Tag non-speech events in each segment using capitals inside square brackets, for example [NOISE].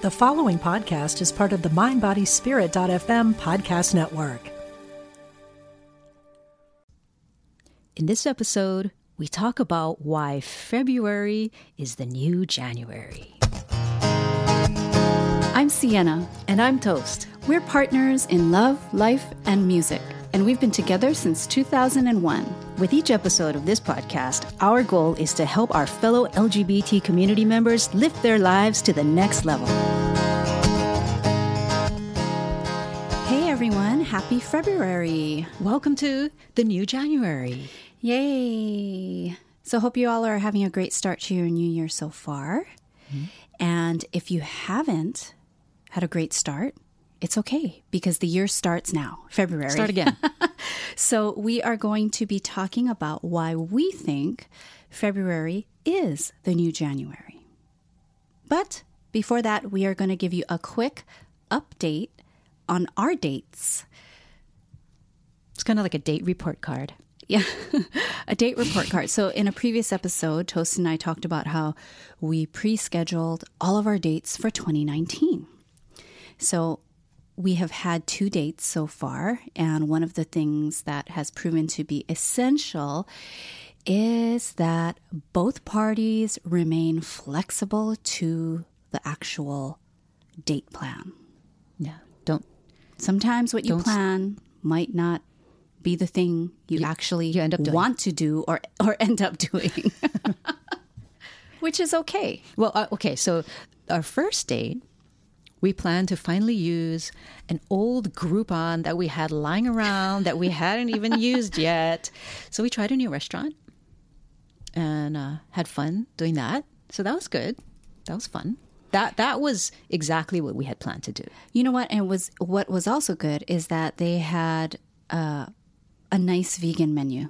The following podcast is part of the MindBodySpirit.fm podcast network. In this episode, we talk about why February is the new January. I'm Siena. And I'm Toast. We're partners in love, life, and music, and we've been together since 2001. With each episode of this podcast, our goal is to help our fellow LGBT community members lift their lives to the next level. Hey everyone, happy February. Welcome to the new January. Yay. So, hope you all are having a great start to your new year so far. Mm-hmm. And if you haven't had a great start, it's okay because the year starts now, February. Start again. [LAUGHS] so, we are going to be talking about why we think February is the new January. But before that, we are going to give you a quick update on our dates. It's kind of like a date report card. Yeah, [LAUGHS] a date report card. So, in a previous episode, Toast and I talked about how we pre scheduled all of our dates for 2019. So, we have had two dates so far, and one of the things that has proven to be essential is that both parties remain flexible to the actual date plan. Yeah, don't. Sometimes what you plan might not be the thing you, you actually you end up want to do or or end up doing. [LAUGHS] Which is okay. Well, uh, okay, so our first date we plan to finally use an old Groupon that we had lying around that we [LAUGHS] hadn't even used yet. So we tried a new restaurant and uh, had fun doing that. So that was good. That was fun. That that was exactly what we had planned to do. You know what? And was what was also good is that they had uh, a nice vegan menu.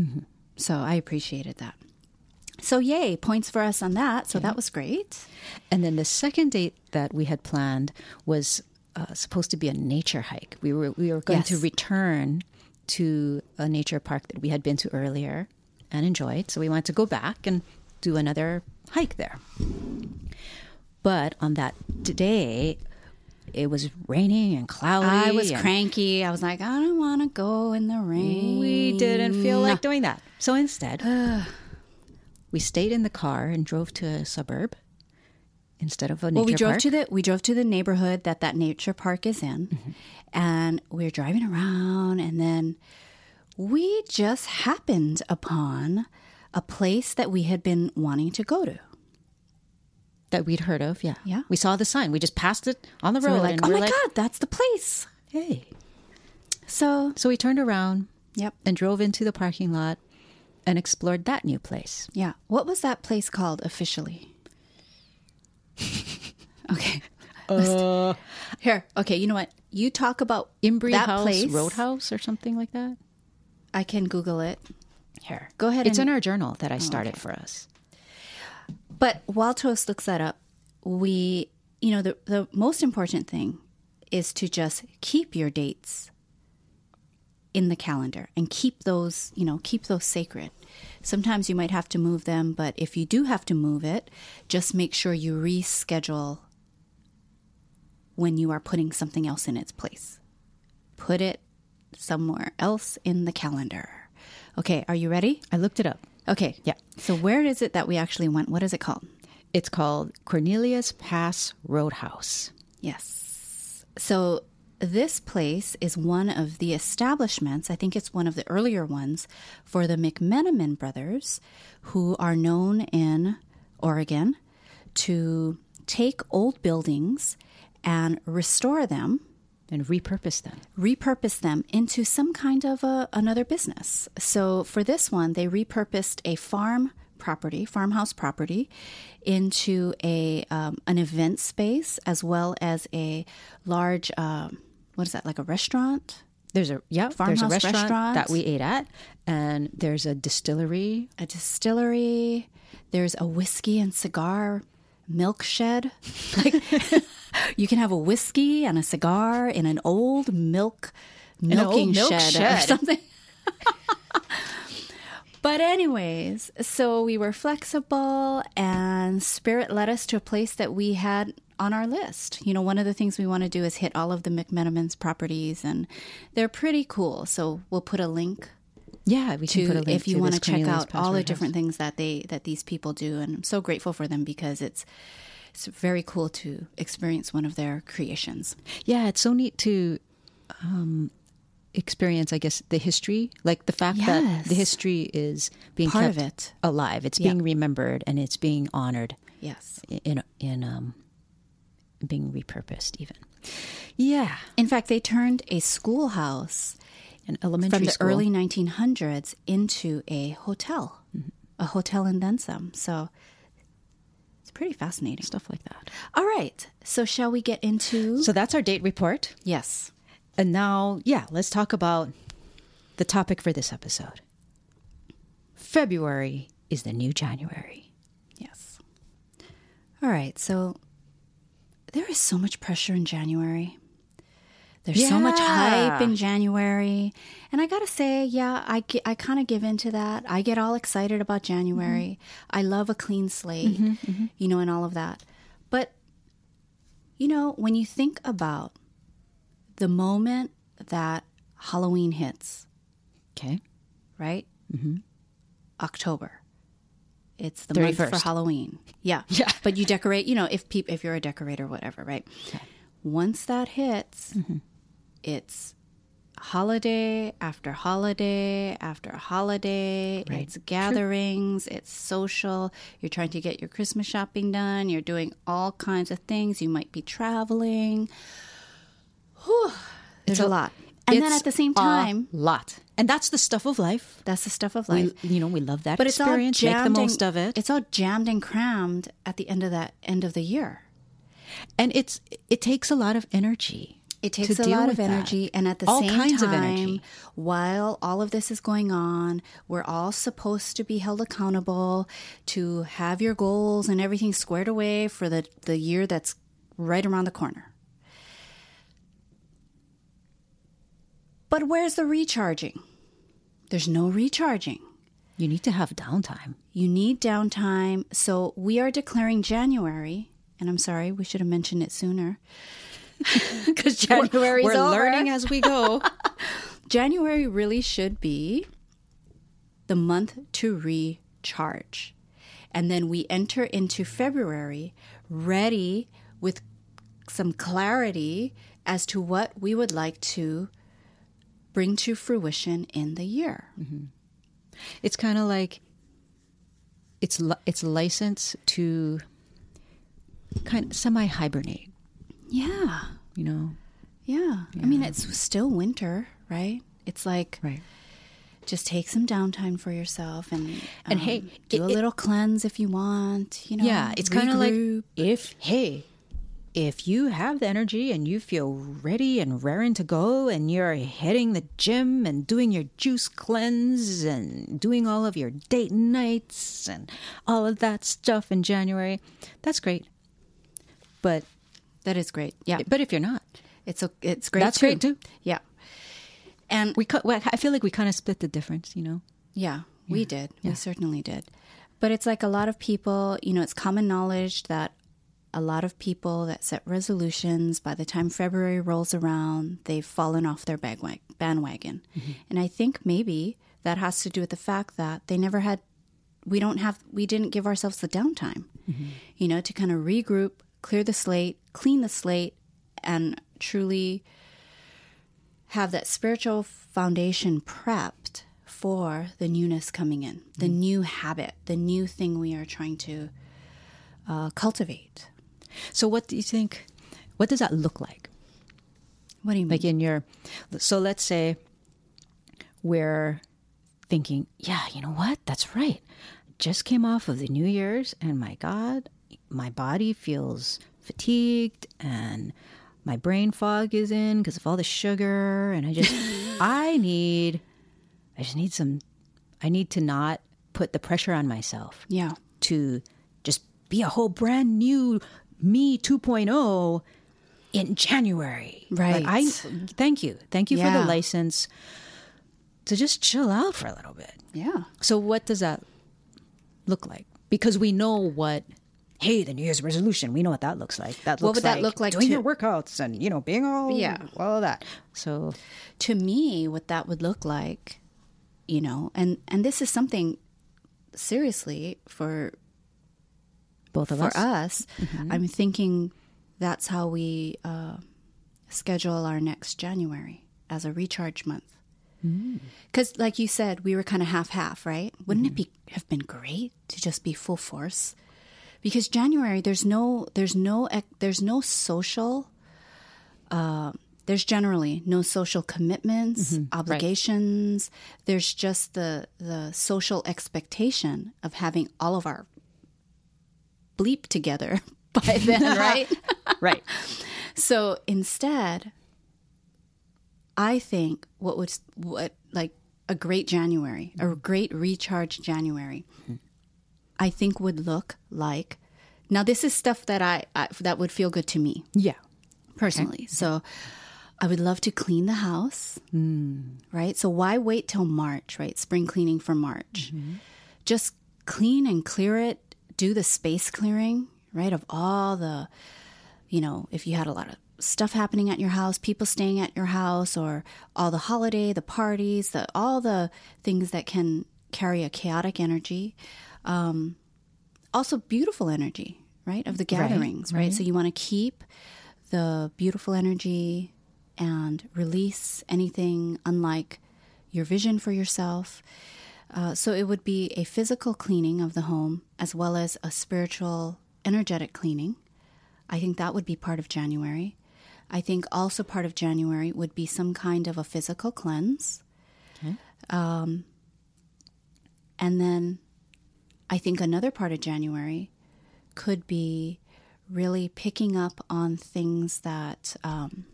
Mm-hmm. So I appreciated that. So yay, points for us on that. So that was great. And then the second date that we had planned was uh, supposed to be a nature hike. We were we were going yes. to return to a nature park that we had been to earlier and enjoyed. So we wanted to go back and do another hike there. But on that day, it was raining and cloudy. I was cranky. I was like, I don't want to go in the rain. We didn't feel like doing that. So instead, [SIGHS] [SIGHS] we stayed in the car and drove to a suburb instead of a nature well, we drove park. to the we drove to the neighborhood that that nature park is in, mm-hmm. and we were driving around, and then we just happened upon a place that we had been wanting to go to that we'd heard of. Yeah, yeah. We saw the sign. We just passed it on the so road. We're like, oh my like, god, that's the place. Hey. So so we turned around. Yep. And drove into the parking lot and explored that new place. Yeah. What was that place called officially? [LAUGHS] okay. Uh, Here. Okay. You know what? You talk about Embry that House place. Roadhouse or something like that. I can Google it. Here. Go ahead. It's and... in our journal that I started oh, okay. for us. But while Toast looks that up, we, you know, the, the most important thing is to just keep your dates in the calendar and keep those, you know, keep those sacred. Sometimes you might have to move them, but if you do have to move it, just make sure you reschedule when you are putting something else in its place. Put it somewhere else in the calendar. Okay, are you ready? I looked it up. Okay. Yeah. So where is it that we actually went? What is it called? It's called Cornelius Pass Roadhouse. Yes. So this place is one of the establishments, I think it's one of the earlier ones, for the McMenamin brothers, who are known in Oregon to take old buildings and restore them and repurpose them. repurpose them into some kind of a, another business. So for this one they repurposed a farm property farmhouse property into a um, an event space as well as a large um, what is that like a restaurant? There's a yeah farmhouse there's a restaurant, restaurant that we ate at and there's a distillery. A distillery. There's a whiskey and cigar milk shed. [LAUGHS] Like you can have a whiskey and a cigar in an old milk milking old milk shed, shed, or something. [LAUGHS] But, anyways, so we were flexible, and Spirit led us to a place that we had on our list. You know, one of the things we want to do is hit all of the McMenamins properties, and they're pretty cool. So we'll put a link. Yeah, we to can put a link if you want to check out all the different things that they that these people do, and I'm so grateful for them because it's it's very cool to experience one of their creations. Yeah, it's so neat to um, experience, I guess, the history, like the fact that the history is being Part kept of it. alive. It's Yeah. being remembered and it's being honored Yes. in in um, being repurposed. Even, yeah, In fact, they turned a schoolhouse an elementary from the school. early 1900s into a hotel, a hotel and then some. So it's pretty fascinating. stuff like that. All right. So shall we get into? So that's our date report. yes. And now, yeah, let's talk about the topic for this episode. February is the new January. Yes. All right. So there is so much pressure in January. There's so much hype in January. And I got to say, yeah, I, I kind of give into that. I get all excited about January. Mm-hmm. I love a clean slate, mm-hmm, mm-hmm. you know, and all of that. But, you know, when you think about the moment that Halloween hits, Okay. right? Mm-hmm. October. It's the month for Halloween. Yeah. [LAUGHS] Yeah. But you decorate, you know, if peop- if you're a decorator, whatever, right? Once that hits, it's holiday after holiday after holiday. Right. It's gatherings, it's social. You're trying to get your Christmas shopping done. You're doing all kinds of things. You might be traveling. Whew. It's a, a- lot. And then at the same a time, lot. And that's the stuff of life. that's the stuff of life. We, you know, we love that but it's all experience. Make the most and, of it. It's all jammed and crammed at the end of that end of the year. and it's it takes a lot of energy. It takes a lot of that. energy, and at the All same kinds time, of energy. while all of this is going on, we're all supposed to be held accountable to have your goals and everything squared away for the the year that's right around the corner. But where's the recharging? There's no recharging. You need to have downtime. You need downtime. So we are declaring January, and I'm sorry, we should have mentioned it sooner. [LAUGHS] Because January [LAUGHS] We're is over. learning as we go. [LAUGHS] January really should be the month to recharge. And then we enter into February ready with some clarity as to what we would like to bring to fruition in the year. it's kind of like it's li- it's license to kind of semi hibernate. Yeah. You know, Yeah. I mean, it's still winter, right? It's like right? just take some downtime for yourself and And um, hey, do a it- it- little cleanse if you want. You know, yeah, it's kind of like if hey, if you have the energy and you feel ready and raring to go, and you're hitting the gym and doing your juice cleanse and doing all of your date nights and all of that stuff in January, that's great. But that is great. Yeah, but if you're not, it's a, it's great. That's too. great, too. Yeah, and we cut. well, I feel like we kind of split the difference. You know. Yeah, we did. We certainly did. But it's like a lot of people, you know, it's common knowledge that a lot of people that set resolutions by the time February rolls around, they've fallen off their bandwagon. Mm-hmm. And I think maybe that has to do with the fact that they never had we don't have we didn't give ourselves the downtime. Mm-hmm. You know, to kind of regroup, clear the slate, clean the slate and truly have that spiritual foundation prepped for the newness coming in, the mm-hmm. new habit, the new thing we are trying to uh, cultivate. So, what do you think? What does that look like? What do you mean? Like in your, so let's say we're thinking, yeah, you know what? That's right. Just came off of the New Year's, and my God, my body feels fatigued and my brain fog is in because of all the sugar. And I just, [LAUGHS] I need, I just need some, I need to not put the pressure on myself yeah. to just be a whole brand new me 2.0 in January. Right. Like, I thank you. Thank you for the license to just chill out for a little bit. Yeah. So what does that look like? Because we know what hey, the New Year's resolution, we know what that looks like. That looks what would that like look like doing to- your workouts and you know being all Yeah. all of that. So to me what that would look like you know and and this is something seriously for both of for us. us i'm thinking that's how we uh, schedule our next january as a recharge month. Because like you said we were kind of half-half right? Wouldn't it be have been great to just be full force? Because january there's no there's no there's no social uh, there's generally no social commitments obligations. There's just the the social expectation of having all of our bleep together [LAUGHS] by then [LAUGHS] right right. so instead, I think what would what like a great January, a mm-hmm. great recharge January, mm-hmm. I think would look like. Now, this is stuff that I, I that would feel good to me Yeah. personally. So, I would love to clean the house, mm. right? So why wait till March, right? Spring cleaning for March. Mm-hmm. Just clean and clear it. Do the space clearing, right? Of all the you know, if you had a lot of stuff happening at your house, people staying at your house, or all the holiday, the parties, the all the things that can carry a chaotic energy. Um, also, beautiful energy, right, of the gatherings, right? So you want to keep the beautiful energy and release anything unlike your vision for yourself. Uh, so it would be a physical cleaning of the home as well as a spiritual, energetic cleaning. I think that would be part of January. I think also part of January would be some kind of a physical cleanse. Um, and then I think another part of January could be really picking up on things that um,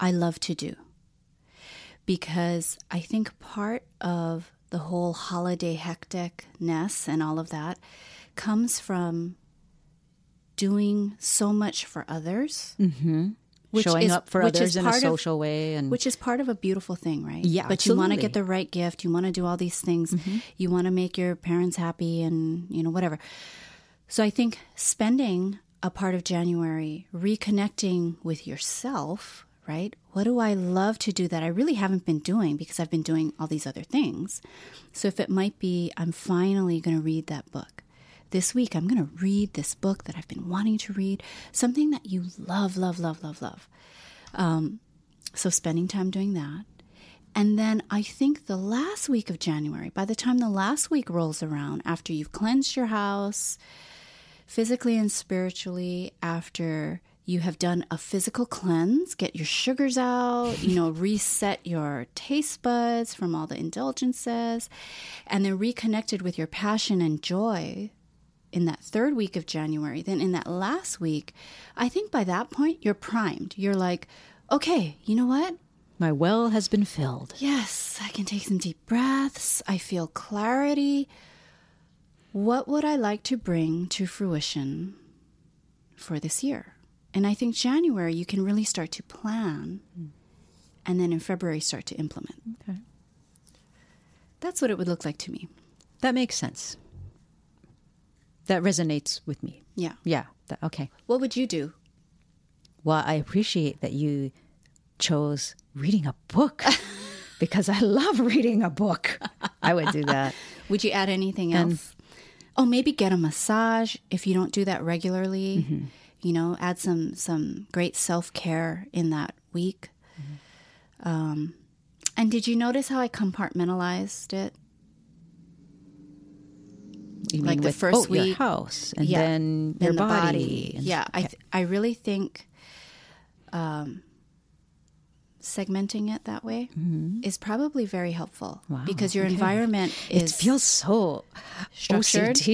I love to do. Because I think part of the whole holiday hecticness and all of that comes from doing so much for others. Mm-hmm. Showing up for others in a social way and which is part of a beautiful thing, right? Yeah, but you want to get the right gift. You want to do all these things. You want to make your parents happy, and you know whatever. So I think spending a part of January reconnecting with yourself, right? What do I love to do that I really haven't been doing because I've been doing all these other things? So if it might be, I'm finally going to read that book. This week, I'm going to read this book that I've been wanting to read, something that you love, love, love, love, love. Um, so spending time doing that. And then I think the last week of January, by the time the last week rolls around, after you've cleansed your house, physically and spiritually, after you have done a physical cleanse, get your sugars out, you know, [LAUGHS] reset your taste buds from all the indulgences, and then reconnected with your passion and joy in that third week of January, then in that last week, I think by that point you're primed. You're like, okay, you know what? my well has been filled. Yes, I can take some deep breaths. I feel clarity. What would I like to bring to fruition for this year? And I think January you can really start to plan and then in February start to implement. Okay. That's what it would look like to me. That makes sense. That resonates with me. Yeah. Yeah. That, okay. What would you do? Well, I appreciate that you chose reading a book [LAUGHS] because I love reading a book. I would do that. [LAUGHS] Would you add anything And- else? oh, maybe get a massage if you don't do that regularly. Mm-hmm. You know, add some some great self care in that week. Mm-hmm. Um, and did you notice how I compartmentalized it? You Like the with, first oh, your house and Yeah. then your Then the body. and- Yeah, I th- I really think um, segmenting it that way is probably very helpful Mm-hmm. Wow, because your okay. environment it is feels so structured. [LAUGHS]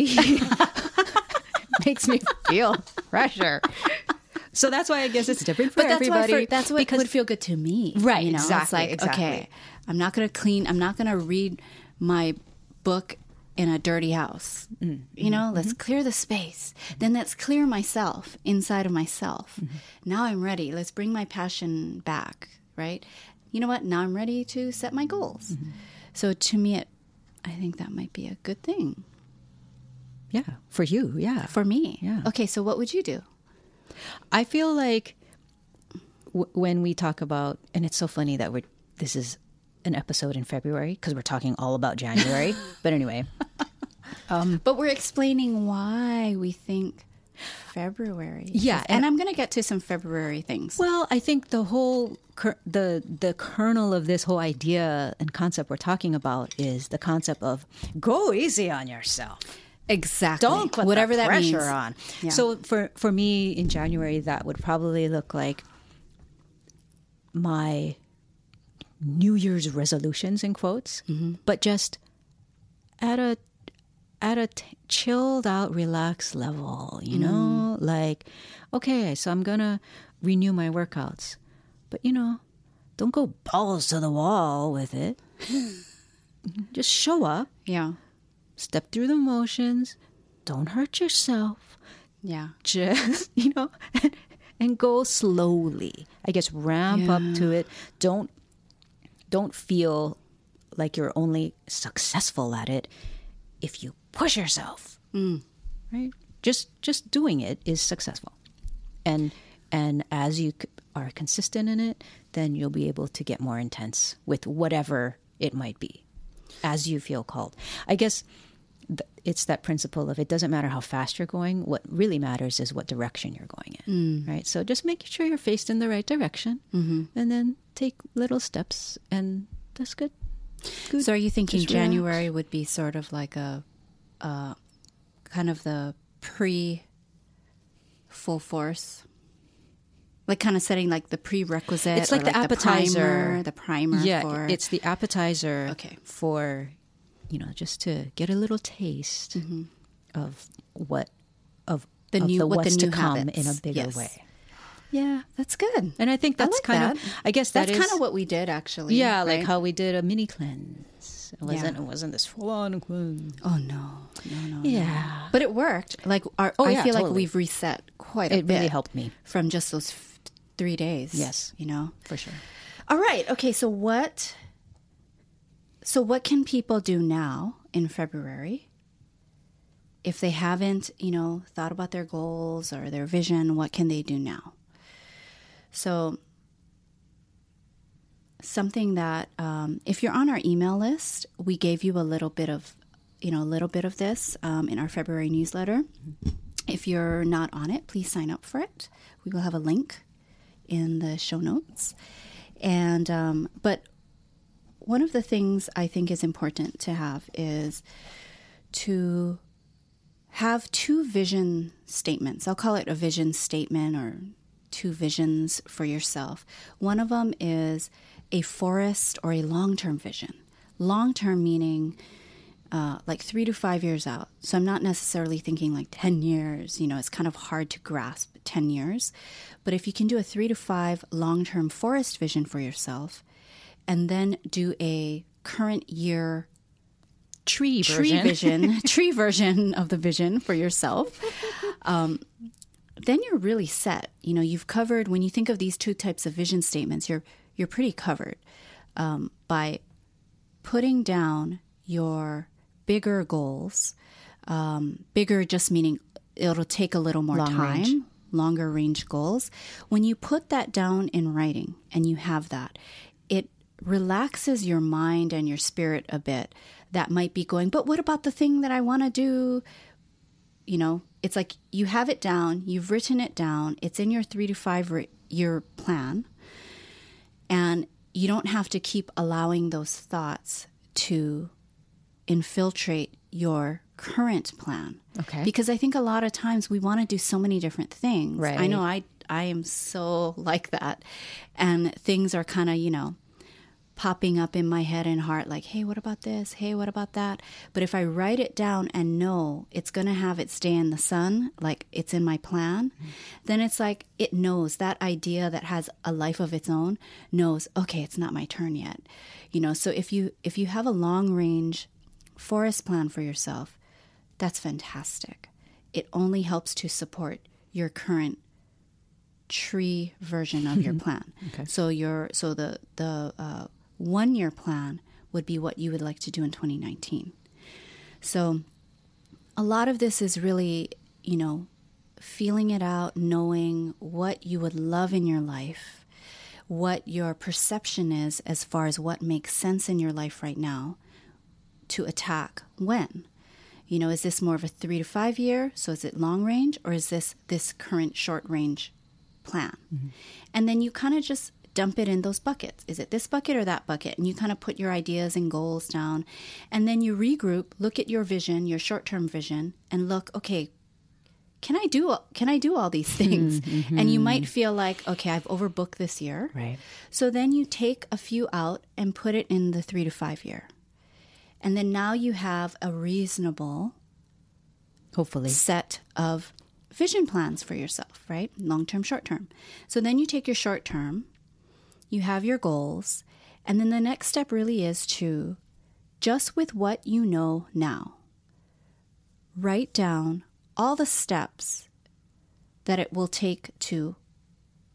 [LAUGHS] Makes me feel pressure. So that's why I guess it's different for but that's everybody. why for, that's what because would feel good to me, Right, You know, it's exactly, like exactly. okay, I'm not going to clean. I'm not going to read my book in a dirty house. Mm, You know, let's mm-hmm. clear the space. Then let's clear myself inside of myself. Mm-hmm. Now I'm ready. Let's bring my passion back. Right you know what? Now I'm ready to set my goals. Mm-hmm. So to me, it, I think that might be a good thing. Yeah, for you, yeah. For me. Yeah. Okay, so what would you do? I feel like w- when we talk about, and it's so funny that we're, this is an episode in February because we're talking all about January. [LAUGHS] but anyway. Um, but we're explaining why we think February. Yeah, and, and I'm going to get to some February things. Well, I think the whole cur- the the kernel of this whole idea and concept we're talking about is the concept of go easy on yourself. Exactly. Don't put whatever that pressure that on. Yeah. So for for me in January, that would probably look like my New Year's resolutions in quotes, mm-hmm. but just at a at a t- chilled out, relaxed level. You know, mm. like okay, so I'm gonna renew my workouts, but you know, don't go balls to the wall with it. [LAUGHS] just show up. Yeah. Step through the motions. Don't hurt yourself. Yeah. Just, [LAUGHS] you know, and, [LAUGHS] and go slowly. I guess ramp yeah. up to it. Don't don't feel like you're only successful at it if you push yourself. Mm. Right? Just just doing it is successful. And and as you are consistent in it, then you'll be able to get more intense with whatever it might be as you feel called. I guess it's that principle of it doesn't matter how fast you're going. What really matters is what direction you're going in, mm. right? So just making sure you're faced in the right direction, mm-hmm. and then take little steps, and that's good. good. So are you thinking just January relax. would be sort of like a, uh, kind of the pre full force? Like kind of setting like the prerequisite. It's like the like appetizer, the primer. The primer yeah, for... it's the appetizer. Okay. For you know, just to get a little taste mm-hmm. of what of the of new the what the new to come habits. in a bigger yes. way. Yeah, that's good. And I think that's I like kind that. of I guess that's that kind of what we did actually. Yeah, right? like how we did a mini cleanse. It wasn't Yeah. it wasn't this full on cleanse. Oh no, no, no. no. Yeah. but it worked. Like our, Oh, I yeah, feel like we've reset quite a It bit. It really helped me from just those f- three days. Yes. you know. for sure. All right. Okay. So what? So what can people do now in February? If they haven't, you know, thought about their goals or their vision, what can they do now? So something that um, if you're on our email list, we gave you a little bit of, you know, a little bit of this um, in our February newsletter. If you're not on it, please sign up for it. We will have a link in the show notes. And um, but one of the things I think is important to have is to have two vision statements. I'll call it a vision statement or two visions for yourself. One of them is a forest or a long term vision. Long term meaning uh, like three to five years out. So I'm not necessarily thinking like 10 years. You know, it's kind of hard to grasp 10 years. But if you can do a three to five long term forest vision for yourself and then do a current year Tree tree version. vision, [LAUGHS] [LAUGHS] tree version of the vision for yourself, um, then you're really set. You know, you've covered when you think of these two types of vision statements, you're you're pretty covered um, by putting down your bigger goals. Um, bigger just meaning it'll take a little more Long time. range. Longer range goals. When you put that down in writing and you have that, it relaxes your mind and your spirit a bit. That might be going, but what about the thing that I want to do? You know, it's like you have it down, you've written it down, it's in your three to five re- year plan, and you don't have to keep allowing those thoughts to infiltrate your current plan. Okay. Because I think a lot of times we want to do so many different things. Right. I know I I am so like that. And things are kind of, you know, popping up in my head and heart like, "Hey, what about this? Hey, what about that?" But if I write it down and know it's going to have it stay in the sun, like it's in my plan, then it's like it knows that idea that has a life of its own knows, "Okay, it's not my turn yet." You know, so if you if you have a long range forest plan for yourself, that's fantastic. It only helps to support your current tree version of your [LAUGHS] plan. Okay. So your so the the uh, one year plan would be what you would like to do in 2019. So a lot of this is really, you know, feeling it out, knowing what you would love in your life, what your perception is as far as what makes sense in your life right now to attack when. You know, is this more of a three to five year? So is it long range or is this this current short range plan? Mm-hmm. And then you kind of just dump it in those buckets. Is it this bucket or that bucket? And you kind of put your ideas and goals down. And then you regroup, look at your vision, your short term vision, and look, okay, can I do can I do all these things? Mm-hmm. And you might feel like, okay, I've overbooked this year. Right. So then you take a few out and put it in the 3 to 5 year. And then now you have a reasonable hopefully set of vision plans for yourself, right? Long term, short term. So then you take your short term you have your goals, and then the next step really is to just with what you know now, write down all the steps that it will take to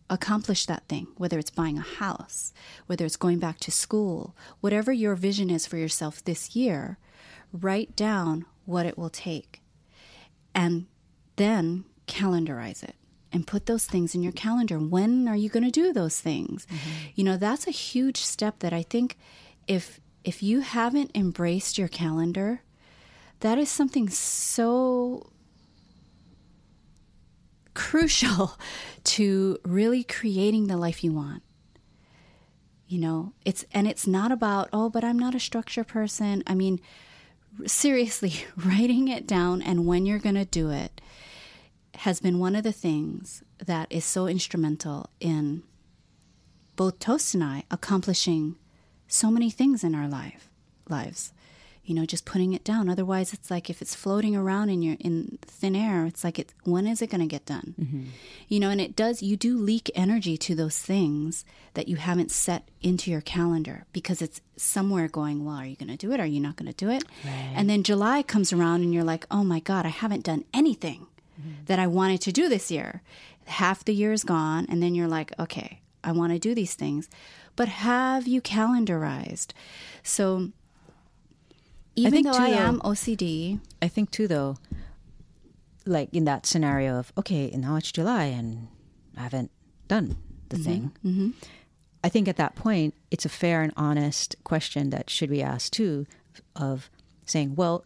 accomplish that thing, whether it's buying a house, whether it's going back to school, whatever your vision is for yourself this year, write down what it will take and then calendarize it and put those things in your calendar. When are you going to do those things? Mm-hmm. You know, that's a huge step that I think if if you haven't embraced your calendar, that is something so crucial [LAUGHS] to really creating the life you want. You know, it's and it's not about, oh, but I'm not a structure person. I mean, seriously, [LAUGHS] writing it down and when you're going to do it has been one of the things that is so instrumental in both Toast and I accomplishing so many things in our life lives. You know, just putting it down. Otherwise, it's like if it's floating around in your in thin air, it's like it. When is it going to get done? Mm-hmm. You know, and it does. You do leak energy to those things that you haven't set into your calendar because it's somewhere going. Well, are you going to do it? Are you not going to do it? Right. And then July comes around, and you're like, oh my god, I haven't done anything mm-hmm. that I wanted to do this year. Half the year is gone, and then you're like, okay, I want to do these things. But have you calendarized? So even though too, I am OCD. I think too, though, like in that scenario of, okay, now it's July and I haven't done the mm-hmm. thing. Mm-hmm. I think at that point, it's a fair and honest question that should be asked too of saying, well,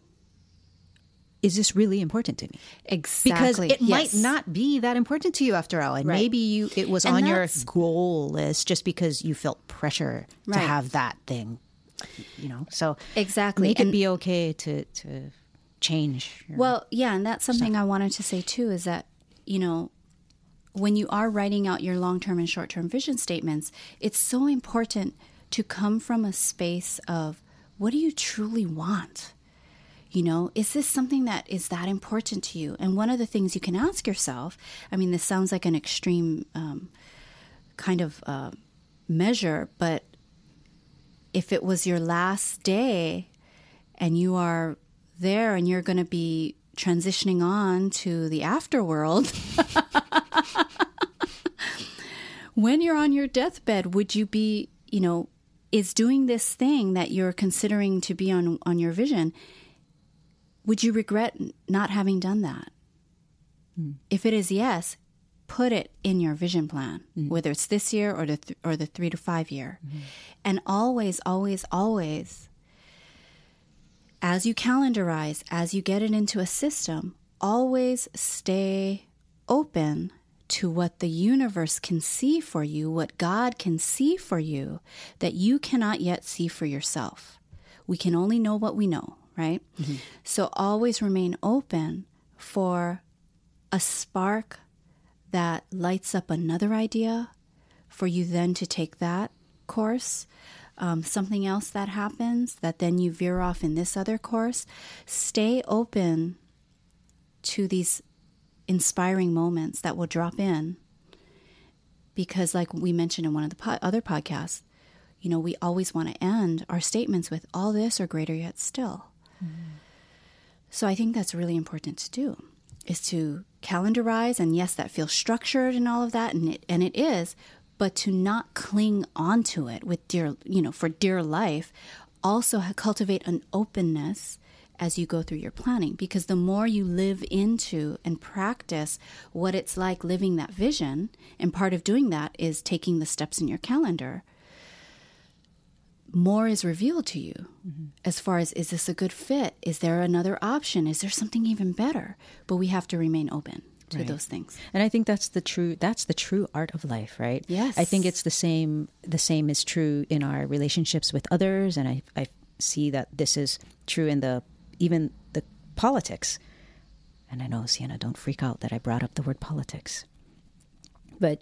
is this really important to me? Exactly. Because it yes. might not be that important to you after all. And right. maybe you it was and on your goal list just because you felt pressure right. to have that thing. You know. So Exactly. Make and it be okay to to change. well, yeah, and that's something stuff. I wanted to say too is that, you know, when you are writing out your long term and short term vision statements, it's so important to come from a space of what do you truly want? You know, is this something that is that important to you? And one of the things you can ask yourself I mean, this sounds like an extreme um, kind of uh, measure, but if it was your last day and you are there and you're going to be transitioning on to the afterworld, [LAUGHS] when you're on your deathbed, would you be, you know, is doing this thing that you're considering to be on on your vision would you regret not having done that? Mm. If it is yes, put it in your vision plan, mm. whether it's this year or the th- or the 3 to 5 year. Mm. And always always always as you calendarize, as you get it into a system, always stay open to what the universe can see for you, what God can see for you that you cannot yet see for yourself. We can only know what we know right? Mm-hmm. So always remain open for a spark that lights up another idea for you then to take that course. Um, something else that happens that then you veer off in this other course. Stay open to these inspiring moments that will drop in because, like we mentioned in one of the po- other podcasts, you know, we always want to end our statements with all this or greater yet still. So I think that's really important to do. is to calendarize and yes that feels structured and all of that and it and it is but to not cling onto it with dear you know for dear life also cultivate an openness as you go through your planning because the more you live into and practice what it's like living that vision and part of doing that is taking the steps in your calendar more is revealed to you mm-hmm. as far as is this a good fit? Is there another option? Is there something even better? But we have to remain open to right. those things. And I think that's the true that's the true art of life, right? Yes. I think it's the same the same is true in our relationships with others and I I see that this is true in the even the politics. And I know Siena don't freak out that I brought up the word politics. But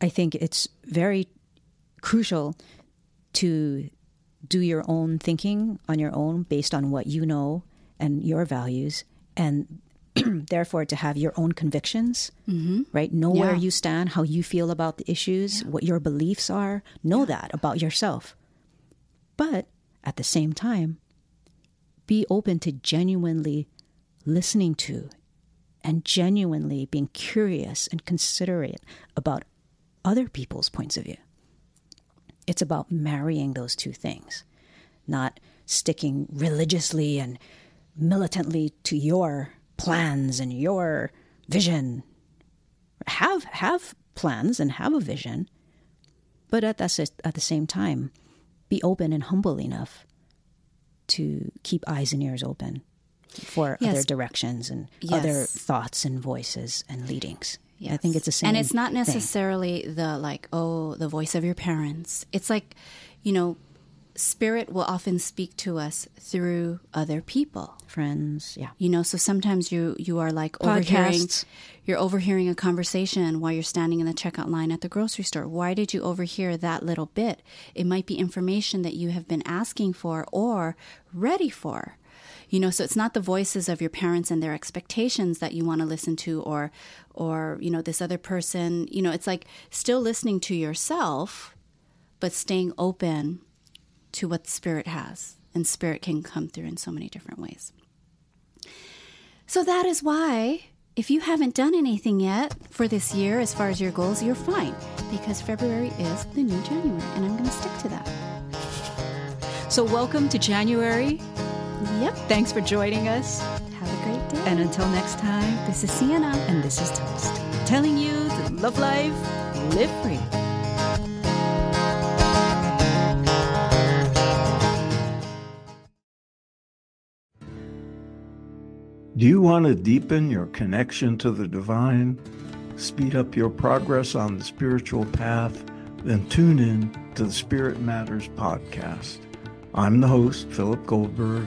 I think it's very crucial to do your own thinking on your own based on what you know and your values and [CLEARS THROAT] therefore to have your own convictions mm-hmm. right know yeah. where you stand how you feel about the issues yeah. what your beliefs are know yeah. that about yourself but at the same time be open to genuinely listening to and genuinely being curious and considerate about other people's points of view it's about marrying those two things, not sticking religiously and militantly to your plans and your vision. Have have plans and have a vision, but at the, at the same time, be open and humble enough to keep eyes and ears open for yes. other directions and yes. other thoughts and voices and leadings. Yes. I think it's the same. And it's not necessarily thing. the like, oh, the voice of your parents. It's like, you know, spirit will often speak to us through other people friends yeah you know so sometimes you you are like Podcasts. overhearing you're overhearing a conversation while you're standing in the checkout line at the grocery store why did you overhear that little bit it might be information that you have been asking for or ready for you know so it's not the voices of your parents and their expectations that you want to listen to or or you know this other person. You know it's like still listening to yourself but staying open to what spirit has. And spirit can come through in so many different ways. So that is why if you haven't done anything yet for this year as far as your goals you're fine. Because february is the new january and i'm going to stick to that. So welcome to january Yep. Thanks for joining us. Have a great day. And until next time, this is Siena. And this is Toast. Telling you to love life, live free. Do you want to deepen your connection to the divine, speed up your progress on the spiritual path? Then tune in to the Spirit Matters podcast. I'm the host, Philip Goldberg